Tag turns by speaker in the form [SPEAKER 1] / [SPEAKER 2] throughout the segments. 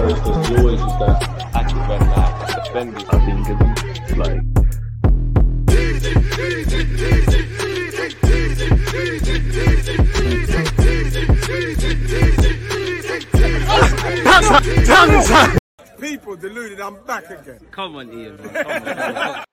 [SPEAKER 1] He always just that active and like defending.
[SPEAKER 2] I think it's like
[SPEAKER 3] People deluded, I'm back again.
[SPEAKER 4] Come on, Ian. Man. Come on,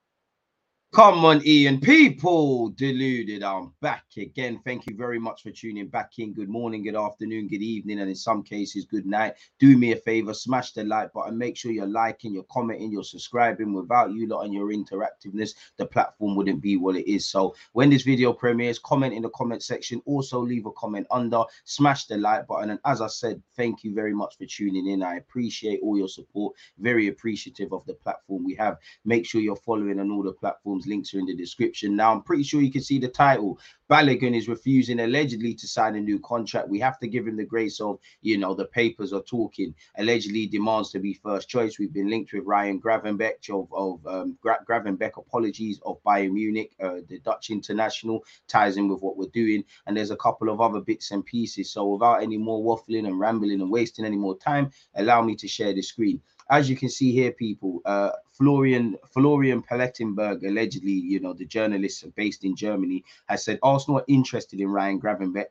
[SPEAKER 4] come on.
[SPEAKER 5] Ian. People deluded. I'm back again. Thank you very much for tuning back in. Good morning, good afternoon, good evening, and in some cases, good night. Do me a favor, smash the like button. Make sure you're liking, you're commenting, you're subscribing. Without you lot and your interactiveness, the platform wouldn't be what it is. So when this video premieres, comment in the comment section. Also, leave a comment under. Smash the like button. And as I said, thank you very much for tuning in. I appreciate all your support. Very appreciative of the platform we have. Make sure you're following on all the platforms links are in the description. Now, I'm pretty sure you can see the title. Balogun is refusing allegedly to sign a new contract. We have to give him the grace of, you know, the papers are talking. Allegedly demands to be first choice. We've been linked with Ryan Gravenberch of, of um, Gra- Gravenberch, apologies, of Bayern Munich, uh, the Dutch international, ties in with what we're doing. And there's a couple of other bits and pieces. So without any more waffling and rambling and wasting any more time, allow me to share the screen as you can see here, people, uh, Florian Florian Plettenberg, allegedly, you know, the journalist based in Germany, has said Arsenal are interested in Ryan Gravenberch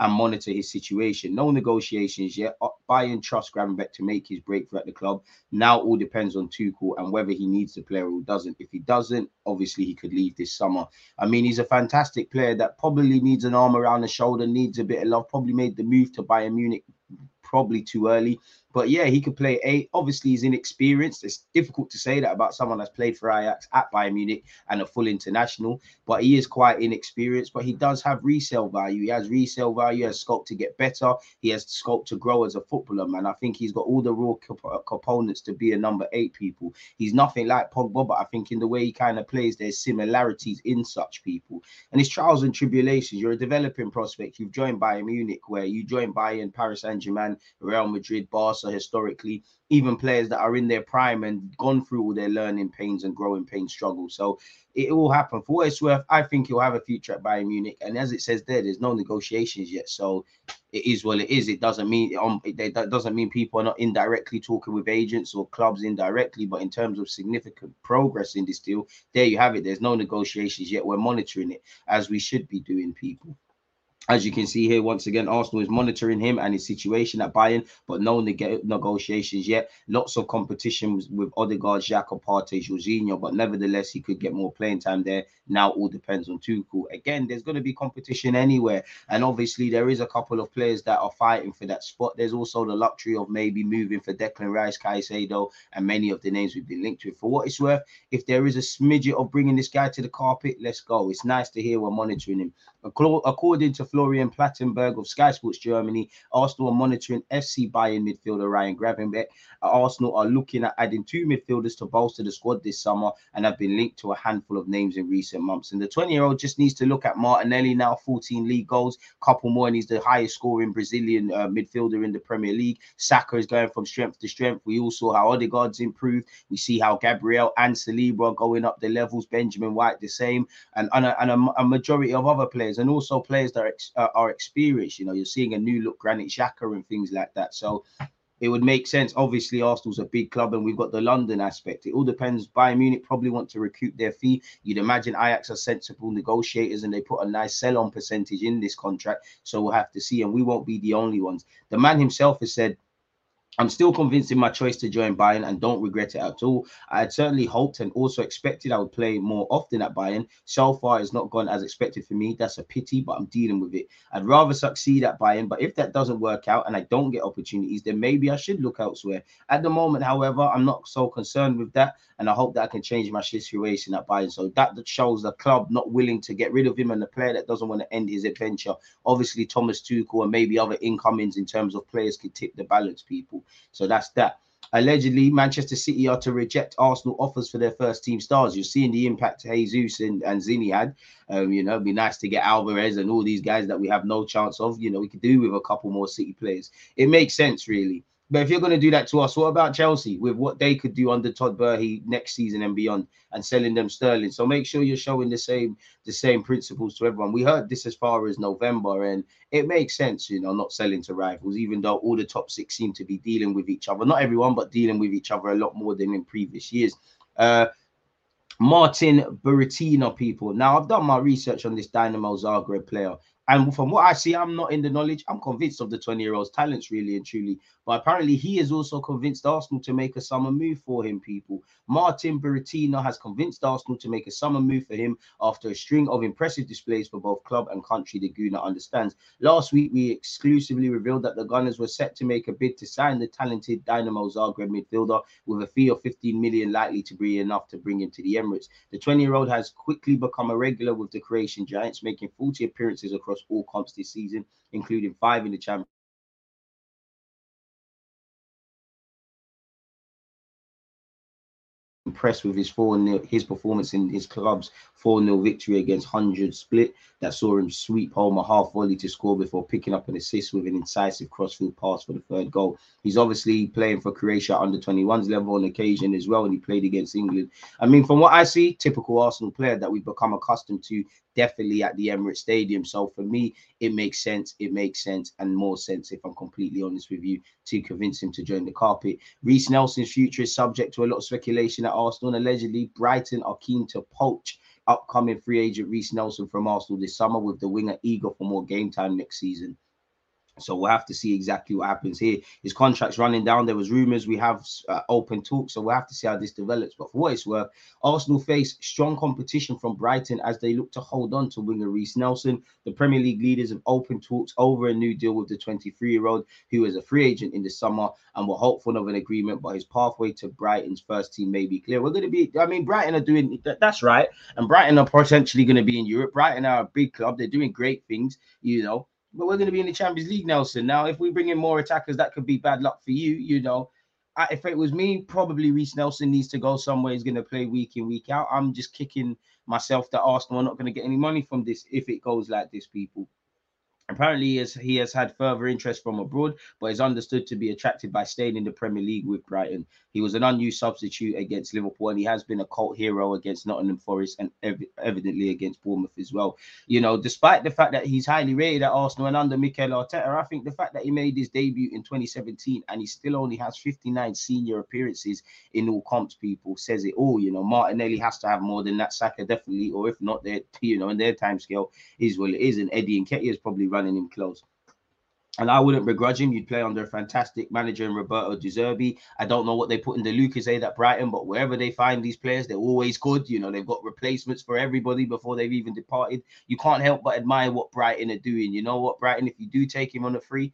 [SPEAKER 5] and monitor his situation. No negotiations yet. Uh, Bayern trust Gravenberch to make his breakthrough at the club. Now all depends on Tuchel and whether he needs the player or doesn't. If he doesn't, obviously he could leave this summer. I mean, he's a fantastic player that probably needs an arm around the shoulder, needs a bit of love. Probably made the move to Bayern Munich probably too early. But yeah, he could play eight. Obviously, he's inexperienced. It's difficult to say that about someone that's played for Ajax at Bayern Munich and a full international. But he is quite inexperienced. But he does have resale value. He has resale value. He has scope to get better. He has scope to grow as a footballer, man. I think he's got all the raw comp- uh, components to be a number eight. People. He's nothing like Pogba, but I think in the way he kind of plays, there's similarities in such people. And his trials and tribulations. You're a developing prospect. You've joined Bayern Munich, where you joined Bayern, Paris Saint Germain, Real Madrid, Barca historically, even players that are in their prime and gone through all their learning pains and growing pain struggles. So it will happen. For what it's worth, I think he'll have a future at Bayern Munich. And as it says there, there's no negotiations yet. So it is what it is. It doesn't mean um it, doesn't mean people are not indirectly talking with agents or clubs indirectly, but in terms of significant progress in this deal, there you have it. There's no negotiations yet. We're monitoring it as we should be doing, people. As you can see here, once again, Arsenal is monitoring him and his situation at Bayern, but no neg- negotiations yet. Lots of competition with, Odegaard, Xhaka, Partey, Jorginho, but nevertheless, he could get more playing time there. Now all depends on Tuchel. Again, there's going to be competition anywhere, and obviously there is a couple of players that are fighting for that spot. There's also the luxury of maybe moving for Declan Rice, Caicedo, and many of the names we've been linked with. For what it's worth, if there is a smidget of bringing this guy to the carpet, let's go. It's nice to hear we're monitoring him. According to Florian Plettenberg of Sky Sports Germany, Arsenal are monitoring FC Bayern midfielder Ryan Gravenberch. Arsenal are looking at adding two midfielders to bolster the squad this summer and have been linked to a handful of names in recent months. And the 20 year old just needs to look at Martinelli now, 14 league goals, couple more, and he's the highest scoring Brazilian uh, midfielder in the Premier League. Saka is going from strength to strength. We all saw how Odegaard's improved. We see how Gabriel and Saliba are going up the levels. Benjamin White the same, and, and, a, and a, a majority of other players, and also players that are, ex, uh, are experienced. You know, you're seeing a new look Granit Xhaka and things like that. So it would make sense. Obviously, Arsenal's a big club, and we've got the London aspect. It all depends. Bayern Munich probably want to recoup their fee. You'd imagine Ajax are sensible negotiators, and they put a nice sell-on percentage in this contract. So we'll have to see, and we won't be the only ones. The man himself has said I'm still convinced in my choice to join Bayern and don't regret it at all. I had certainly hoped and also expected I would play more often at Bayern. So far, it's not gone as expected for me. That's a pity, but I'm dealing with it. I'd rather succeed at Bayern, but if that doesn't work out and I don't get opportunities, then maybe I should look elsewhere. At the moment, however, I'm not so concerned with that, and I hope that I can change my situation at Bayern. So that shows the club not willing to get rid of him and the player that doesn't want to end his adventure. Obviously, Thomas Tuchel and maybe other incomings in terms of players could tip the balance, people. So that's that. Allegedly, Manchester City are to reject Arsenal offers for their first team stars. You're seeing the impact Jesus and, and Zini had. Um, you know, it'd be nice to get Alvarez and all these guys that we have no chance of. You know, we could do with a couple more City players. It makes sense, really. But if you're going to do that to us, what about Chelsea with what they could do under Todd Boehly next season and beyond, and selling them sterling? So make sure you're showing the same the same principles to everyone. We heard this as far as November, and it makes sense, you know, not selling to rivals, even though all the top six seem to be dealing with each other. Not everyone, but dealing with each other a lot more than in previous years. Uh, Martin Baturina, people. Now, I've done my research on this Dynamo Zagreb player, and from what I see, I'm not in the knowledge. I'm convinced of the 20 year old's talents, really and truly. But apparently, he has also convinced Arsenal to make a summer move for him, people. Martin Baturina has convinced Arsenal to make a summer move for him after a string of impressive displays for both club and country, the Gooner understands. Last week, we exclusively revealed that the Gunners were set to make a bid to sign the talented Dynamo Zagreb midfielder with a fee of 15 million, likely to be enough to bring him to the Emirates. The 20 year old has quickly become a regular with the Croatian Giants, making 40 appearances across all comps this season, including five in the Champions. impressed with his 4 0 his performance in his club's 4 0 victory against 100 split that saw him sweep home a half volley to score before picking up an assist with an incisive crossfield pass for the third goal. He's obviously playing for Croatia under 21s level on occasion as well, and he played against England. I mean, from what I see, typical Arsenal player that we've become accustomed to definitely at the Emirates Stadium. So for me, it makes sense. It makes sense and more sense, if I'm completely honest with you, to convince him to join the carpet. Reiss Nelson's future is subject to a lot of speculation at Arsenal. And allegedly, Brighton are keen to poach upcoming free agent Reiss Nelson from Arsenal this summer, with the winger eager for more game time next season. So we'll have to see exactly what happens here. His contract's running down. There was rumors we have uh, open talk, so we'll have to see how this develops. But for what it's worth, Arsenal face strong competition from Brighton as they look to hold on to winger Reiss Nelson. The Premier League leaders have open talks over a new deal with the 23-year-old, who is a free agent in the summer, and we're hopeful of an agreement. But his pathway to Brighton's first team may be clear. We're going to be, I mean, Brighton are doing that's right, and Brighton are potentially going to be in Europe. Brighton are a big club. They're doing great things, you know but we're going to be in the Champions League, Nelson. Now, if we bring in more attackers, that could be bad luck for you. You know, I, if it was me, probably Reiss Nelson needs to go somewhere. He's going to play week in, week out. I'm just kicking myself that Arsenal are not going to get any money from this if it goes like this, people. Apparently, he has, he has had further interest from abroad, but is understood to be attracted by staying in the Premier League with Brighton. He was an unused substitute against Liverpool, and he has been a cult hero against Nottingham Forest and ev- evidently against Bournemouth as well. You know, despite the fact that he's highly rated at Arsenal and under Mikel Arteta, I think the fact that he made his debut in 2017 and he still only has 59 senior appearances in all comps, people says it all. You know, Martinelli has to have more than that. Saka definitely, or if not, they you know, in their time scale is what it is, and Eddie Nketiah is probably running him close and I wouldn't begrudge him. You'd play under a fantastic manager in Roberto De Zerbi. I don't know what they put in the Lucozade at Brighton, but wherever they find these players, they're always good. You know, they've got replacements for everybody before they've even departed. You can't help but admire what Brighton are doing. You know what, Brighton, if you do take him on a free,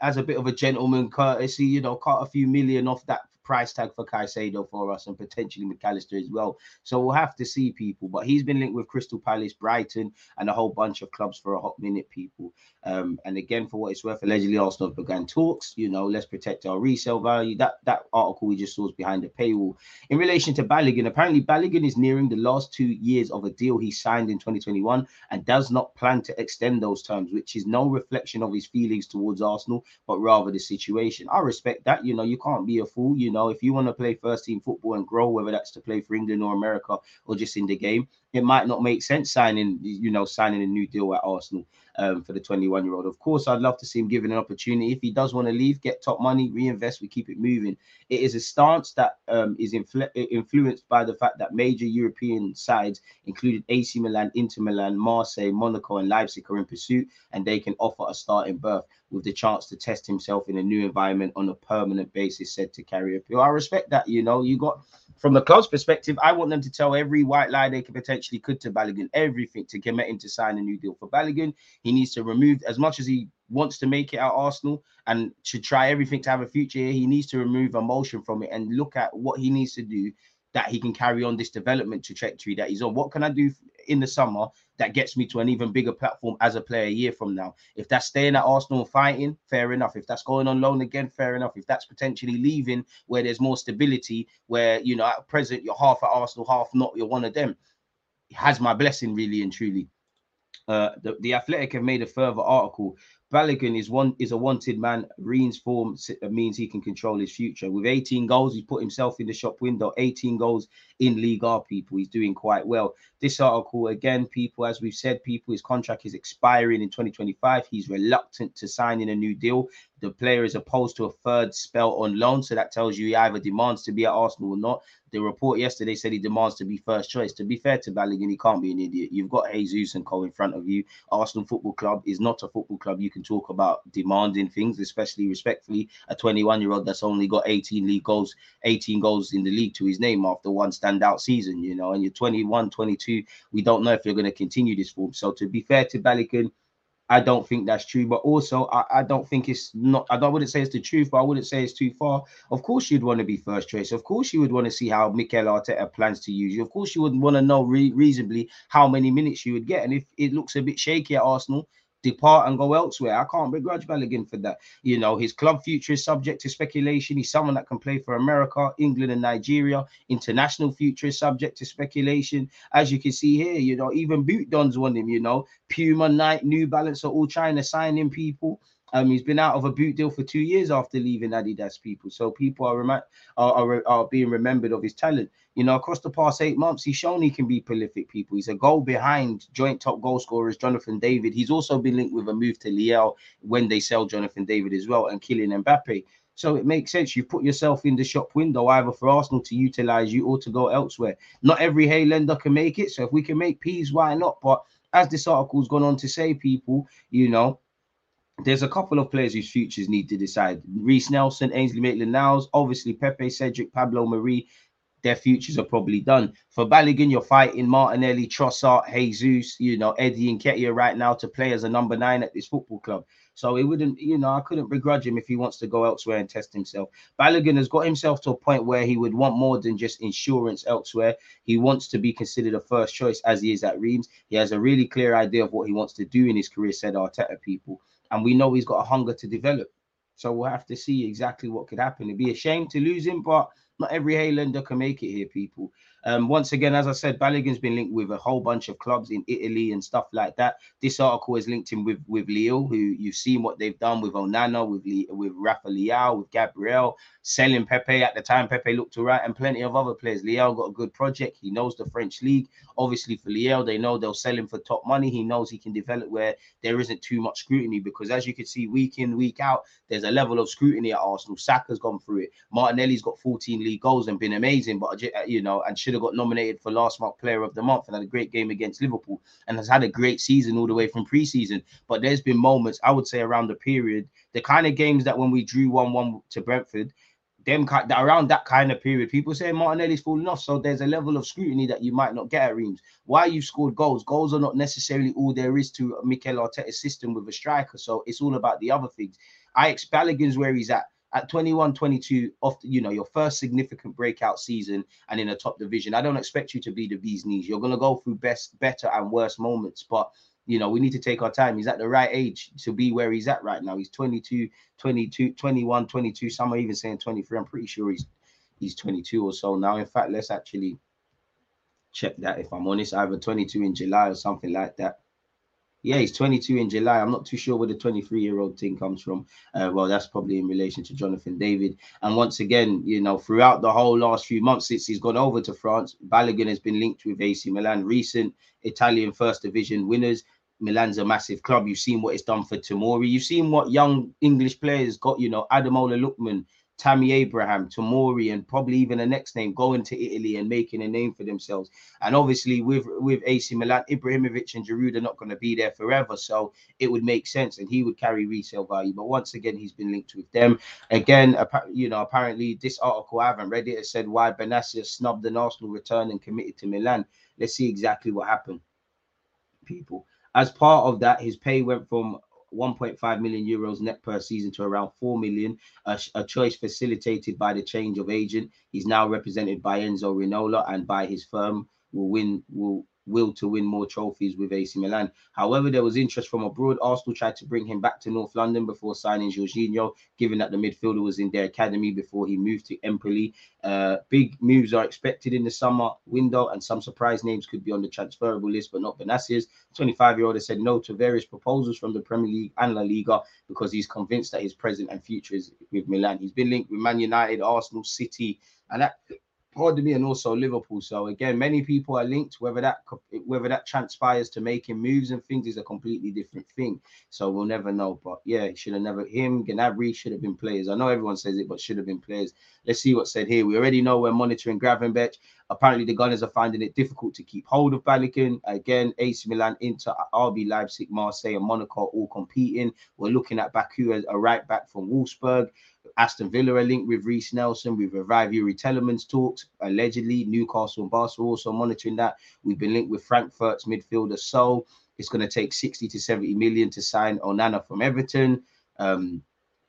[SPEAKER 5] as a bit of a gentleman courtesy, you know, cut a few million off that price tag for Caicedo for us and potentially McAllister as well. So we'll have to see people. But he's been linked with Crystal Palace, Brighton, and a whole bunch of clubs for a hot minute, people. Um, and again, for what it's worth, allegedly Arsenal have began talks. You know, let's protect our resale value. That that article we just saw is behind the paywall. In relation to Balogun, apparently Balogun is nearing the last two years of a deal he signed in 2021 and does not plan to extend those terms, which is no reflection of his feelings towards Arsenal, but rather the situation. I respect that. You know, you can't be a fool. You know, if you want to play first team football and grow, whether that's to play for England or America or just in the game, it might not make sense signing, you know, signing a new deal at Arsenal um, for the 21 year old. Of course, I'd love to see him given an opportunity. If he does want to leave, get top money, reinvest, we keep it moving. It is a stance that um, is influ- influenced by the fact that major European sides, including AC Milan, Inter Milan, Marseille, Monaco, and Leipzig, are in pursuit, and they can offer a starting berth with the chance to test himself in a new environment on a permanent basis, said to carry appeal. I respect that. You know, you got from the club's perspective, I want them to tell every white lie they could potentially could to Balogun, everything to commit him to sign a new deal for Balogun. He needs to remove as much as he wants to make it at Arsenal and should try everything to have a future here. He needs to remove emotion from it and look at what he needs to do that he can carry on this development trajectory that he's on. What can I do in the summer that gets me to an even bigger platform as a player a year from now? If that's staying at Arsenal fighting, fair enough. If that's going on loan again, fair enough. If that's potentially leaving where there's more stability, where you know at present you're half at Arsenal, half not, you're one of them. Has my blessing, really and truly. Uh, the, the Athletic have made a further article Balogun is one is a wanted man. Reen's form means he can control his future. With 18 goals, he's put himself in the shop window. 18 goals in League R, people. He's doing quite well. This article, again, people, as we've said, people, his contract is expiring in 2025. He's reluctant to sign in a new deal. The player is opposed to a third spell on loan, so that tells you he either demands to be at Arsenal or not. The report yesterday said he demands to be first choice. To be fair to Balogun, he can't be an idiot. You've got Jesus and Co in front of you. Arsenal Football Club is not a football club you can talk about demanding things, especially respectfully. A 21 year old that's only got 18 league goals, 18 goals in the league to his name after one standout season, you know, and you're 21, 22. We don't know if you're going to continue this form. So, to be fair to Balogun, I don't think that's true, but also I, I don't think it's not. I don't wouldn't say it's the truth, but I wouldn't say it's too far. Of course, you'd want to be first choice. Of course, you would want to see how Mikel Arteta plans to use you. Of course, you would want to know re- reasonably how many minutes you would get, and if it looks a bit shaky at Arsenal, depart and go elsewhere. I can't begrudge Balogun for that. You know, his club future is subject to speculation. He's someone that can play for America, England, and Nigeria. International future is subject to speculation. As you can see here, you know, even Boot Dons want him, you know. Puma, Nike, New Balance are all trying to sign in people. Um, he's been out of a boot deal for two years after leaving Adidas. People, so people are remi- are, are are being remembered of his talent. You know, across the past eight months, he's shown he can be prolific. People, he's a goal behind joint top goal scorers Jonathan David. He's also been linked with a move to Lille when they sell Jonathan David as well, and Kylian Mbappe. So it makes sense. You put yourself in the shop window either for Arsenal to utilize you or to go elsewhere. Not every Hale Ender can make it. So if we can make peas, why not? But as this article's gone on to say, people, you know, there's a couple of players whose futures need to decide. Reiss Nelson, Ainsley Maitland-Niles, obviously Pepe, Cedric, Pablo Marí. Their futures are probably done. For Balogun, you're fighting Martinelli, Trossard, Jesus, you know, Eddie Nketiah right now to play as a number nine at this football club. So it wouldn't, you know, I couldn't begrudge him if he wants to go elsewhere and test himself. Balogun has got himself to a point where he would want more than just insurance elsewhere. He wants to be considered a first choice as he is at Reims. He has a really clear idea of what he wants to do in his career, said Arteta people. And we know he's got a hunger to develop. So we'll have to see exactly what could happen. It'd be a shame to lose him, but not every Hale Ender can make it here, people. Um, once again, as I said, Balogun's been linked with a whole bunch of clubs in Italy and stuff like that. This article has linked him with with Lille, who you've seen what they've done with Onana, with Le- with Rafa Leao, with Gabriel, selling Pepe at the time. Pepe looked all right, and plenty of other players. Leao got a good project. He knows the French league. Obviously, for Lille, they know they'll sell him for top money. He knows he can develop where there isn't too much scrutiny because, as you can see, week in, week out, there's a level of scrutiny at Arsenal. Saka's gone through it. Martinelli's got 14 league goals and been amazing, but you know, and should have got nominated for last month player of the month and had a great game against Liverpool and has had a great season all the way from preseason. But there's been moments, I would say, around the period, the kind of games that when we drew 1 1 to Brentford, them around that kind of period, people say Martinelli's falling off. So there's a level of scrutiny that you might not get at Reims. Why you've scored goals? Goals are not necessarily all there is to Mikel Arteta's system with a striker. So it's all about the other things. I expect Balogun's where he's at at 21 22 off you know your first significant breakout season and in a top division i don't expect you to be the bee's knees. You're going to go through best better and worse moments but you know we need to take our time. He's at the right age to be where he's at right now. He's 22 22 21 22 some are even saying 23 i'm pretty sure he's he's 22 or so now. In fact let's actually check that if i'm honest. Either 22 in july or something like that yeah, he's 22 in July. I'm not too sure where the 23 year old thing comes from. Uh, well, that's probably in relation to Jonathan David. And once again, you know, throughout the whole last few months since he's gone over to France, Balogun has been linked with AC Milan, recent Italian first division winners. Milan's a massive club. You've seen what it's done for Tamori. You've seen what young English players got, you know, Ademola Lookman, Tammy Abraham, Tamori, and probably even the next name going to Italy and making a name for themselves. And obviously, with with AC Milan, Ibrahimovic and Giroud are not going to be there forever, so it would make sense, and he would carry resale value. But once again, he's been linked with them. Again, you know, apparently this article I haven't read it. It said why Bennacer snubbed an Arsenal return and committed to Milan. Let's see exactly what happened, people. As part of that, his pay went from 1.5 million euros net per season to around 4 million, a, a, choice facilitated by the change of agent. He's now represented by Enzo Raiola and by his firm will win will will to win more trophies with AC Milan. However, there was interest from abroad. Arsenal tried to bring him back to North London before signing Jorginho, given that the midfielder was in their academy before he moved to Empoli. Uh, big moves are expected in the summer window, and some surprise names could be on the transferable list, but not Bennacer's. 25 year old has said no to various proposals from the Premier League and La Liga because he's convinced that his present and future is with Milan. He's been linked with Man United, Arsenal, City, and that pardon me, and also Liverpool. So again, many people are linked. Whether that whether that transpires to making moves and things is a completely different thing. So we'll never know. But yeah, should have never him. Gnabry should have been players. I know everyone says it, but should have been players. Let's see what's said here. We already know we're monitoring Gravenberch. Apparently, the Gunners are finding it difficult to keep hold of Balogun. Again, AC Milan, Inter, RB Leipzig, Marseille, and Monaco all competing. We're looking at Baku as a right back from Wolfsburg. Aston Villa are linked with Reiss Nelson. We've revived Youri Tielemans talks allegedly. Newcastle and Barcelona also monitoring that. We've been linked with Frankfurt's midfielder Sow. It's going to take 60 to 70 million to sign Onana from Everton. Um,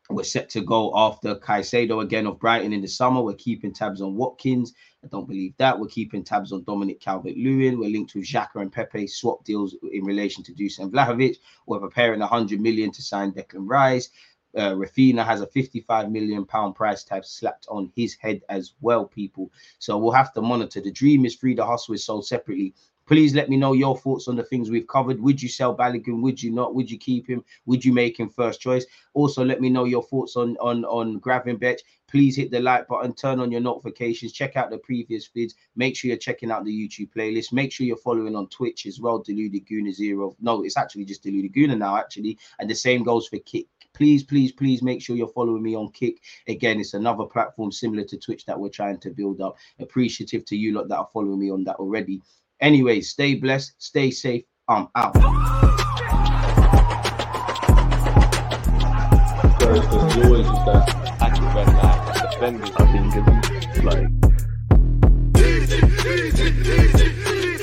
[SPEAKER 5] we're set to go after Caicedo again of Brighton in the summer. We're keeping tabs on Watkins. I don't believe that. We're keeping tabs on Dominic Calvert-Lewin. We're linked with Xhaka and Pepe swap deals in relation to Dusan Vlahovic. We're preparing 100 million to sign Declan Rice uh, Raphinha has a 55 million pound price tag slapped on his head as well, people. So we'll have to monitor. The dream is free. The hustle is sold separately. Please let me know your thoughts on the things we've covered. Would you sell Balogun? Would you not? Would you keep him? Would you make him first choice? Also, let me know your thoughts on on on Gravenberch. Please hit the like button, turn on your notifications, check out the previous vids. Make sure you're checking out the YouTube playlist. Make sure you're following on Twitch as well. Deluded Gooner Zero. No, it's actually just Deluded Gooner now, actually. And the same goes for Kick please, please, please make sure you're following me on Kick. Again, it's another platform similar to Twitch that we're trying to build up. Appreciative to you lot that are following me on that already. Anyway, stay blessed, stay safe. I'm out.
[SPEAKER 1] First, there's always just